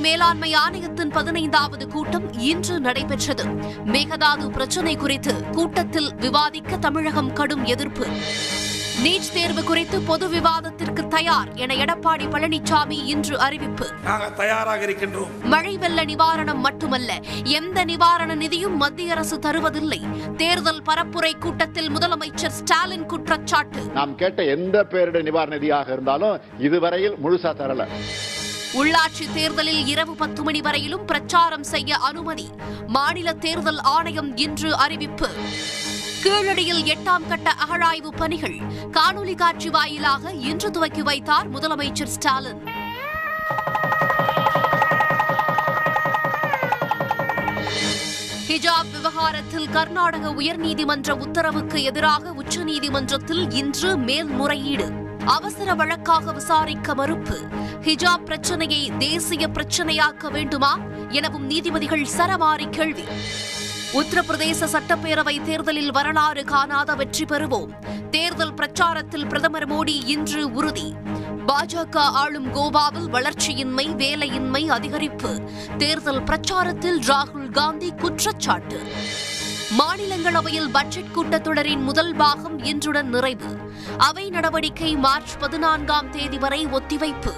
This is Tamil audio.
மேலாண்மை ஆணையத்தின் பதினைந்தாவது கூட்டம் இன்று நடைபெற்றது. மேகதாது பிரச்சினை குறித்து கூட்டத்தில் விவாதிக்க தமிழகம் கடும் எதிர்ப்பு. நீட் தேர்வு குறித்து பொது விவாதத்திற்கு தயார் என எடப்பாடி பழனிசாமி இன்று அறிவிப்பு. நாங்கள் தயாராக இருக்கின்றோம். மழை வெள்ள நிவாரணம் மட்டுமல்ல எந்த நிவாரண நிதியும் மத்திய அரசு தருவதில்லை. தேர்தல் பரப்புரை கூட்டத்தில் முதலமைச்சர் ஸ்டாலின் குற்றச்சாட்டு. நாம் கேட்ட எந்த பேரிடர் நிவாரண நிதியாக இருந்தாலும் இதுவரையில் முழுசா தரல. உள்ளாட்சி தேர்தலில் இரவு பத்து மணி வரையிலும் பிரச்சாரம் செய்ய அனுமதி. மாநில தேர்தல் ஆணையம் இன்று அறிவிப்பு. கீழடியில் எட்டாம் கட்ட அகழாய்வு பணிகள். காணொலி காட்சி வாயிலாக இன்று துவக்கி வைத்தார் முதலமைச்சர் ஸ்டாலின். ஹிஜாப் விவகாரத்தில் கர்நாடக உயர்நீதிமன்ற உத்தரவுக்கு எதிராக உச்சநீதிமன்றத்தில் இன்று மேல்முறையீடு. அவசர வழக்காக விசாரிக்க மறுப்பு. ஹிஜாப் பிரச்சனையை தேசிய பிரச்சனையாக்க வேண்டுமா எனவும் நீதிபதிகள் சரமாரி கேள்வி. உத்தரப்பிரதேச சட்டப்பேரவை தேர்தலில் வரலாறு காணாத வெற்றி பெறுவோம். தேர்தல் பிரச்சாரத்தில் பிரதமர் மோடி இன்று உறுதி. பாஜக ஆளும் கோவாவில் வளர்ச்சியின்மை வேலையின்மை அதிகரிப்பு. தேர்தல் பிரச்சாரத்தில் ராகுல் காந்தி குற்றச்சாட்டு. மாநிலங்களவையில் பட்ஜெட் கூட்டத்தொடரின் முதல் பாகம் இன்றுடன் நிறைவு. அவை நடவடிக்கை மார்ச் பதினான்காம் தேதி வரை ஒத்திவைப்பு.